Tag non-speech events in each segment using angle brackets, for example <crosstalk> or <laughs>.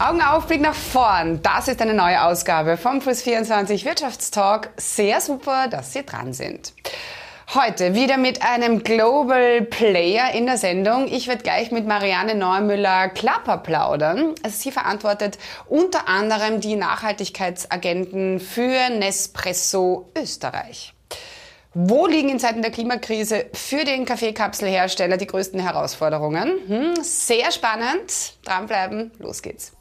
Augen auf, Blick nach vorn. Das ist eine neue Ausgabe vom Plus 24 Wirtschaftstalk. Sehr super, dass Sie dran sind. Heute wieder mit einem Global Player in der Sendung. Ich werde gleich mit Marianne Neumüller-Klapper plaudern. Also sie verantwortet unter anderem die Nachhaltigkeitsagenten für Nespresso Österreich. Wo liegen in Zeiten der Klimakrise für den Kaffeekapselhersteller die größten Herausforderungen? Hm, sehr spannend. Dranbleiben, los geht's.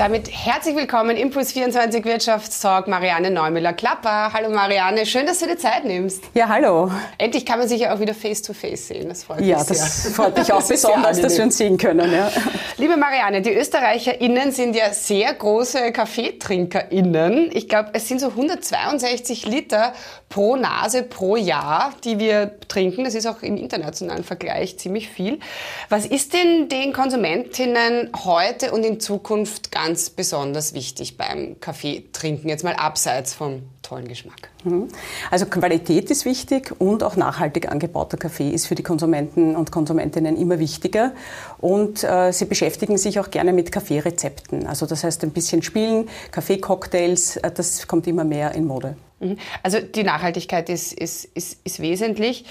Damit herzlich willkommen im Puls 24 Wirtschaftstalk Marianne Neumüller-Klapper. Hallo Marianne, schön, dass du dir Zeit nimmst. Ja, hallo. Endlich kann man sich ja auch wieder face-to-face -face sehen. Das freut ja, mich sehr. Ja, das <laughs> freut mich auch besonders, dass wir uns sehen können. Ja. Liebe Marianne, die ÖsterreicherInnen sind ja sehr große KaffeetrinkerInnen. Ich glaube, es sind so 162 Liter pro Nase pro Jahr, die wir trinken. Das ist auch im internationalen Vergleich ziemlich viel. Was ist denn den Konsumentinnen heute und in Zukunft ganz besonders wichtig beim Kaffee trinken, jetzt mal abseits vom tollen Geschmack? Mhm. Also Qualität ist wichtig und auch nachhaltig angebauter Kaffee ist für die Konsumenten und Konsumentinnen immer wichtiger. Und äh, sie beschäftigen sich auch gerne mit Kaffeerezepten. Also das heißt ein bisschen spielen, Kaffeecocktails, äh, das kommt immer mehr in Mode. Mhm. Also die Nachhaltigkeit ist, ist, ist, ist wesentlich.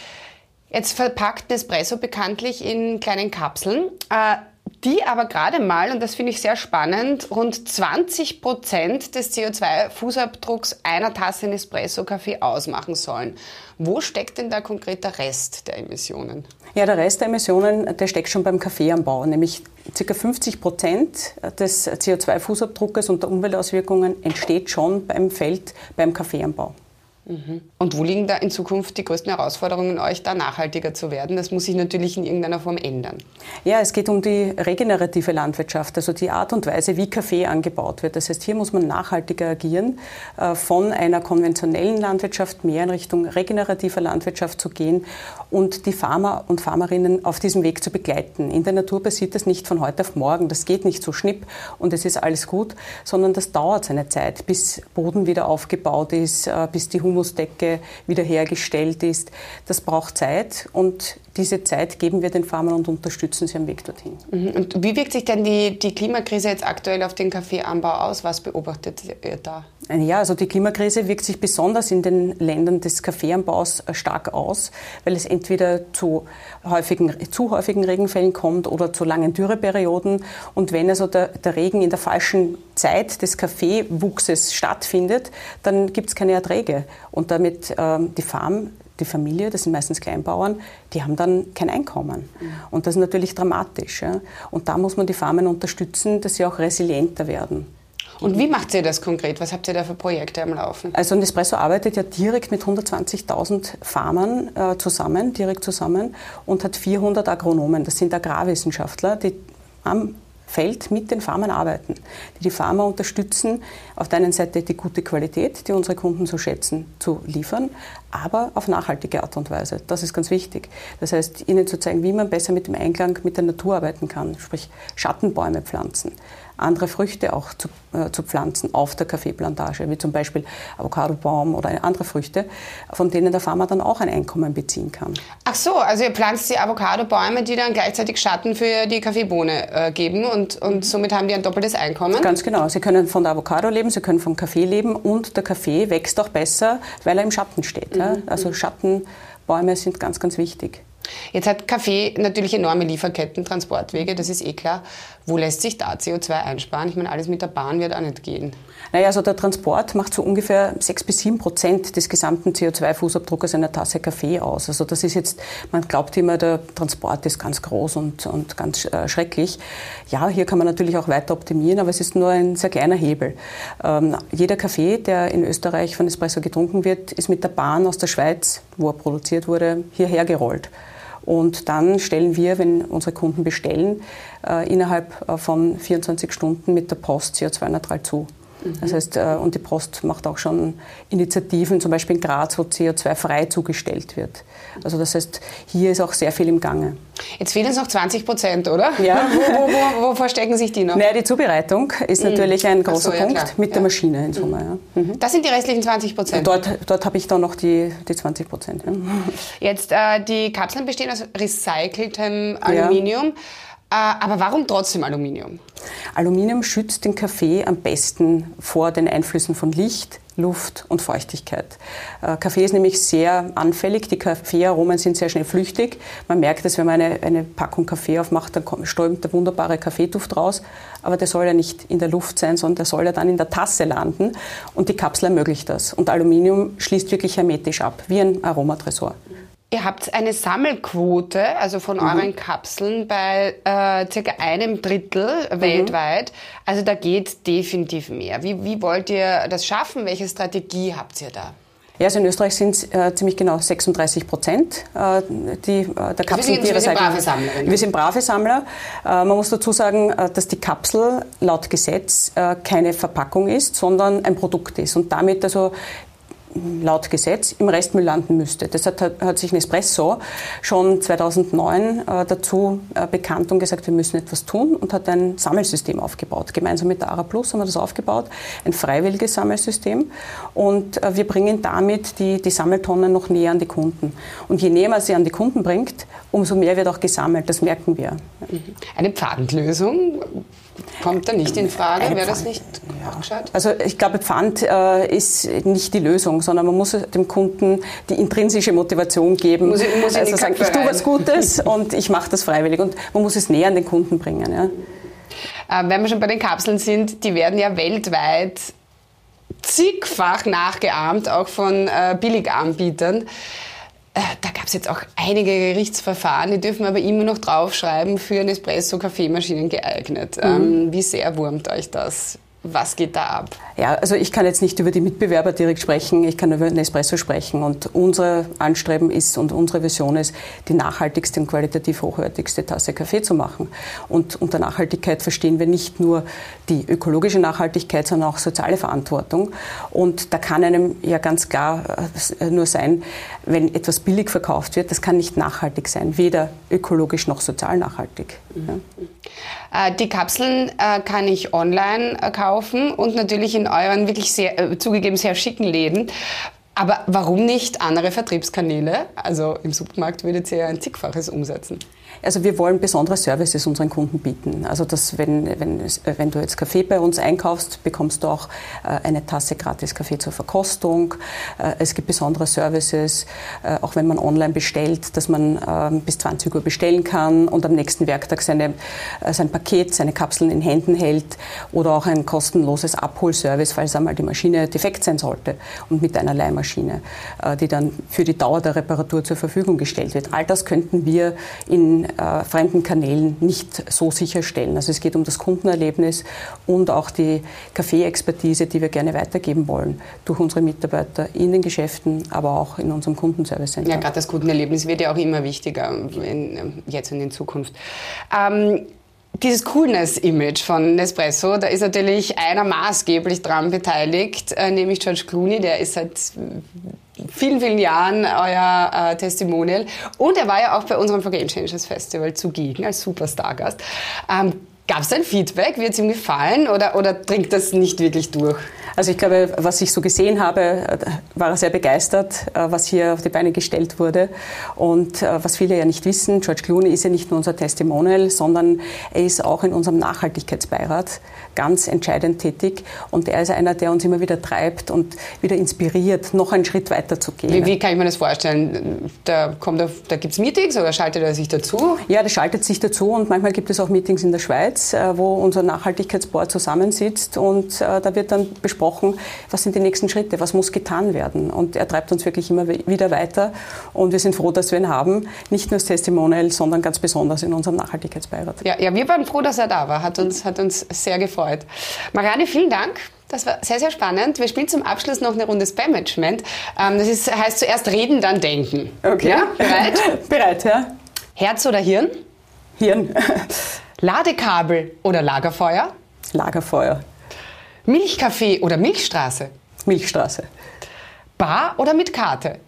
Jetzt verpackt Nespresso bekanntlich in kleinen Kapseln. Die aber gerade mal, und das finde ich sehr spannend, rund 20 Prozent des CO2-Fußabdrucks einer Tasse Nespresso-Kaffee ausmachen sollen. Wo steckt denn da konkret der Rest der Emissionen? Ja, der Rest der Emissionen, der steckt schon beim Kaffeeanbau, nämlich ca. 50 Prozent des CO2-Fußabdruckes und der Umweltauswirkungen entsteht schon beim Feld, beim Kaffeeanbau. Und wo liegen da in Zukunft die größten Herausforderungen, euch da nachhaltiger zu werden? Das muss sich natürlich in irgendeiner Form ändern. Ja, es geht um die regenerative Landwirtschaft, also die Art und Weise, wie Kaffee angebaut wird. Das heißt, hier muss man nachhaltiger agieren, äh, von einer konventionellen Landwirtschaft mehr in Richtung regenerativer Landwirtschaft zu gehen und die Farmer und Farmerinnen auf diesem Weg zu begleiten. In der Natur passiert das nicht von heute auf morgen. Das geht nicht so schnipp und es ist alles gut, sondern das dauert seine Zeit, bis Boden wieder aufgebaut ist, äh, bis die Humus Humusdecke wiederhergestellt ist. Das braucht Zeit und diese Zeit geben wir den Farmern und unterstützen sie am Weg dorthin. Mhm. Und wie wirkt sich denn die, die Klimakrise jetzt aktuell auf den Kaffeeanbau aus? Was beobachtet ihr da? Ja, also die Klimakrise wirkt sich besonders in den Ländern des Kaffeeanbaus stark aus, weil es entweder zu häufigen, zu häufigen Regenfällen kommt oder zu langen Dürreperioden. Und wenn also der, der Regen in der falschen Zeit des Kaffeewuchses stattfindet, dann gibt es keine Erträge. Und damit ähm, die Farm die Familie, das sind meistens Kleinbauern, die haben dann kein Einkommen. Und das ist natürlich dramatisch. Ja? Und da muss man die Farmen unterstützen, dass sie auch resilienter werden. Und wie macht ihr das konkret? Was habt ihr da für Projekte am Laufen? Also Nespresso arbeitet ja direkt mit 120.000 Farmern äh, zusammen, direkt zusammen und hat 400 Agronomen. Das sind Agrarwissenschaftler, die am Feld mit den Farmern arbeiten, die die Farmer unterstützen, auf der einen Seite die gute Qualität, die unsere Kunden so schätzen, zu liefern, aber auf nachhaltige Art und Weise. Das ist ganz wichtig. Das heißt, ihnen zu zeigen, wie man besser mit dem Einklang mit der Natur arbeiten kann, sprich Schattenbäume pflanzen, andere Früchte auch zu, äh, zu pflanzen auf der Kaffeeplantage, wie zum Beispiel Avocadobaum oder andere Früchte, von denen der Farmer dann auch ein Einkommen beziehen kann. Ach so, also ihr pflanzt die Avocadobäume, die dann gleichzeitig Schatten für die Kaffeebohne äh, geben und, und somit haben die ein doppeltes Einkommen? Ganz genau. Sie können von der Avocado leben, sie können vom Kaffee leben und der Kaffee wächst auch besser, weil er im Schatten steht. Mhm. Ja? Also Schattenbäume sind ganz, ganz wichtig. Jetzt hat Kaffee natürlich enorme Lieferketten, Transportwege, das ist eh klar. Wo lässt sich da CO2 einsparen? Ich meine, alles mit der Bahn wird auch nicht gehen. Naja, also der Transport macht so ungefähr 6 bis 7 Prozent des gesamten CO2-Fußabdruckes einer Tasse Kaffee aus. Also das ist jetzt, man glaubt immer, der Transport ist ganz groß und, und ganz äh, schrecklich. Ja, hier kann man natürlich auch weiter optimieren, aber es ist nur ein sehr kleiner Hebel. Ähm, jeder Kaffee, der in Österreich von Espresso getrunken wird, ist mit der Bahn aus der Schweiz, wo er produziert wurde, hierher gerollt. Und dann stellen wir, wenn unsere Kunden bestellen, äh, innerhalb äh, von 24 Stunden mit der Post CO2-neutral zu. Mhm. Das heißt, äh, und die Post macht auch schon Initiativen, zum Beispiel in Graz, wo CO2-frei zugestellt wird. Also das heißt, hier ist auch sehr viel im Gange. Jetzt fehlen es noch 20 Prozent, oder? Ja. <laughs> wo, wo, wo, wo, verstecken sich die noch? Naja, die Zubereitung ist mhm. natürlich ein großer so, ja, Punkt klar. mit ja. der Maschine in Summe. Mhm. Ja. Das sind die restlichen 20 Prozent? Dort, dort habe ich dann noch die, die 20 Prozent. Jetzt, äh, die Kapseln bestehen aus recyceltem Aluminium. Aber warum trotzdem Aluminium? Aluminium schützt den Kaffee am besten vor den Einflüssen von Licht, Luft und Feuchtigkeit. Äh, Kaffee ist nämlich sehr anfällig, die Kaffeearomen sind sehr schnell flüchtig. Man merkt es, wenn man eine, eine Packung Kaffee aufmacht, dann strömt der wunderbare Kaffeeduft raus, aber der soll ja nicht in der Luft sein, sondern der soll ja dann in der Tasse landen und die Kapsel ermöglicht das. Und Aluminium schließt wirklich hermetisch ab, wie ein Aromatresor. Ihr habt eine Sammelquote, also von mhm. euren Kapseln, bei äh, circa einem Drittel mhm. weltweit. Also da geht definitiv mehr. Wie, wie wollt ihr das schaffen? Welche Strategie habt ihr da? Ja, also in Österreich sind es äh, ziemlich genau 36 Prozent äh, die, äh, der Kapseln. Wir sind, wir sind brave Sammler. Wir sind brave Sammler. Man muss dazu sagen, äh, dass die Kapsel laut Gesetz äh, keine Verpackung ist, sondern ein Produkt ist und damit also laut Gesetz im Restmüll landen müsste. Deshalb hat, hat sich Nespresso schon 2009 äh, dazu äh, bekannt und gesagt, wir müssen etwas tun und hat ein Sammelsystem aufgebaut. Gemeinsam mit der ARA Plus haben wir das aufgebaut, ein freiwilliges Sammelsystem und äh, wir bringen damit die, die Sammeltonnen noch näher an die Kunden. Und je näher man sie an die Kunden bringt, umso mehr wird auch gesammelt, das merken wir. Eine Pfandlösung Kommt da nicht in Frage? Wäre das nicht ja. Also ich glaube, Pfand äh, ist nicht die Lösung, sondern man muss dem Kunden die intrinsische Motivation geben. Muss ich, muss also sagen, ich tue was Gutes <laughs> und ich mache das freiwillig. Und man muss es näher an den Kunden bringen. Ja. Äh, wenn wir schon bei den Kapseln sind, die werden ja weltweit zigfach nachgeahmt, auch von äh, Billiganbietern. Äh, da gab es jetzt auch einige Gerichtsverfahren, die dürfen aber immer noch draufschreiben, für Nespresso-Kaffeemaschinen geeignet. Mhm. Ähm, wie sehr wurmt euch das? Was geht da ab? Ja, also ich kann jetzt nicht über die Mitbewerber direkt sprechen, ich kann über Nespresso sprechen und unser Anstreben ist und unsere Vision ist, die nachhaltigste und qualitativ hochwertigste Tasse Kaffee zu machen. Und unter Nachhaltigkeit verstehen wir nicht nur die ökologische Nachhaltigkeit, sondern auch soziale Verantwortung. Und da kann einem ja ganz klar äh, nur sein, wenn etwas billig verkauft wird, das kann nicht nachhaltig sein, weder ökologisch noch sozial nachhaltig. Ja. Äh, die Kapseln äh, kann ich online kaufen und natürlich in euren wirklich sehr, äh, zugegeben sehr schicken Läden. Aber warum nicht andere Vertriebskanäle? Also im Supermarkt würdet ihr ja ein zigfaches umsetzen. Also wir wollen besondere Services unseren Kunden bieten. Also dass wenn, wenn, wenn du jetzt Kaffee bei uns einkaufst, bekommst du auch äh, eine Tasse gratis Kaffee zur Verkostung. Äh, es gibt besondere Services, äh, auch wenn man online bestellt, dass man ähm, bis 20 Uhr bestellen kann und am nächsten Werktag seine, sein Paket, seine Kapseln in Händen hält oder auch ein kostenloses Abholservice, falls einmal die Maschine defekt sein sollte und mit einer Leihmaschine, die dann für die Dauer der Reparatur zur Verfügung gestellt wird. All das könnten wir in äh, fremden Kanälen nicht so sicherstellen. Also es geht um das Kundenerlebnis und auch die Kaffee-Expertise, die wir gerne weitergeben wollen durch unsere Mitarbeiter in den Geschäften, aber auch in unserem Kundenservice Center. Ja, gerade das Kundenerlebnis wird ja auch immer wichtiger in, jetzt und in Zukunft. Ähm, dieses Coolness-Image von Nespresso, da ist natürlich einer maßgeblich dran beteiligt, äh, nämlich George Clooney, der ist seit vielen, vielen Jahren euer äh, Testimonial. Und er war ja auch bei unserem For Game Changers Festival zugegen als Superstar-Gast. Ähm, Gab es ein Feedback? Wird es ihm gefallen oder, oder dringt das nicht wirklich durch? Also ich glaube, was ich so gesehen habe, war er sehr begeistert, äh, was hier auf die Beine gestellt wurde. Und äh, was viele ja nicht wissen, George Clooney ist ja nicht nur unser Testimonial, sondern er ist auch in unserem Nachhaltigkeitsbeirat ganz entscheidend tätig. Und er ist einer, der uns immer wieder treibt und wieder inspiriert, noch einen Schritt weiter zu gehen. Wie, wie kann ich mir das vorstellen? Da, kommt da gibt es Meetings oder schaltet er sich dazu? Ja, der schaltet sich dazu und manchmal gibt es auch Meetings in der Schweiz, äh, wo unser Nachhaltigkeitsboard zusammensitzt und da wird dann besprochen, besprochen, was sind die nächsten Schritte, was muss getan werden. Und er treibt uns wirklich immer wieder weiter. Und wir sind froh, dass wir ihn haben, nicht nur als Testimonial, sondern ganz besonders in unserem Nachhaltigkeitsbeirat. Ja, ja wir waren froh, dass er da war, hat uns, hat uns sehr gefreut. Marianne, vielen Dank. Das war sehr, sehr spannend. Wir spielen zum Abschluss noch eine Runde Spam-Management. Ähm, das ist, heißt zuerst reden, dann denken. Okay. Ja, bereit? <laughs> bereit, ja. Herz oder Hirn? Hirn. Ladekabel oder Lagerfeuer? Lagerfeuer. Milchkaffee oder Milchstraße? Milchstraße. Bar oder mit Karte?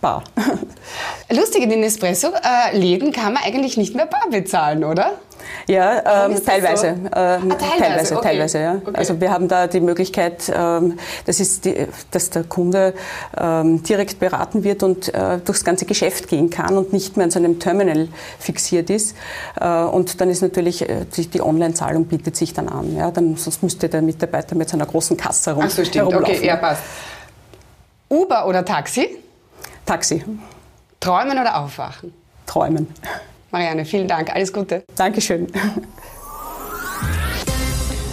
Bar. <laughs> Lustig, in den Espresso-Läden kann man eigentlich nicht mehr bar bezahlen, oder? Ja, ähm, teilweise. So? Ähm, ah, teilweise, teilweise, okay. teilweise, ja. Okay. Also wir haben da die Möglichkeit, ähm, das ist die, dass der Kunde ähm, direkt beraten wird und äh, durchs ganze Geschäft gehen kann und nicht mehr an so einem Terminal fixiert ist. Äh, und dann ist natürlich äh, die, die Online-Zahlung bietet sich dann an. Ja. Dann, sonst müsste der Mitarbeiter mit seiner großen Kasse rum, Ach so, stimmt. herumlaufen. Okay, ja, passt. Uber oder Taxi? Taxi. Träumen oder aufwachen? Träumen. Marianne, vielen Dank. Alles Gute. Dankeschön.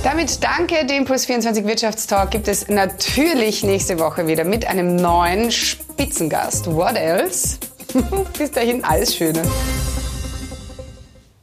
Damit danke, dem Plus 24 Wirtschaftstalk gibt es natürlich nächste Woche wieder mit einem neuen Spitzengast. What else? <laughs> Bis dahin alles Schöne.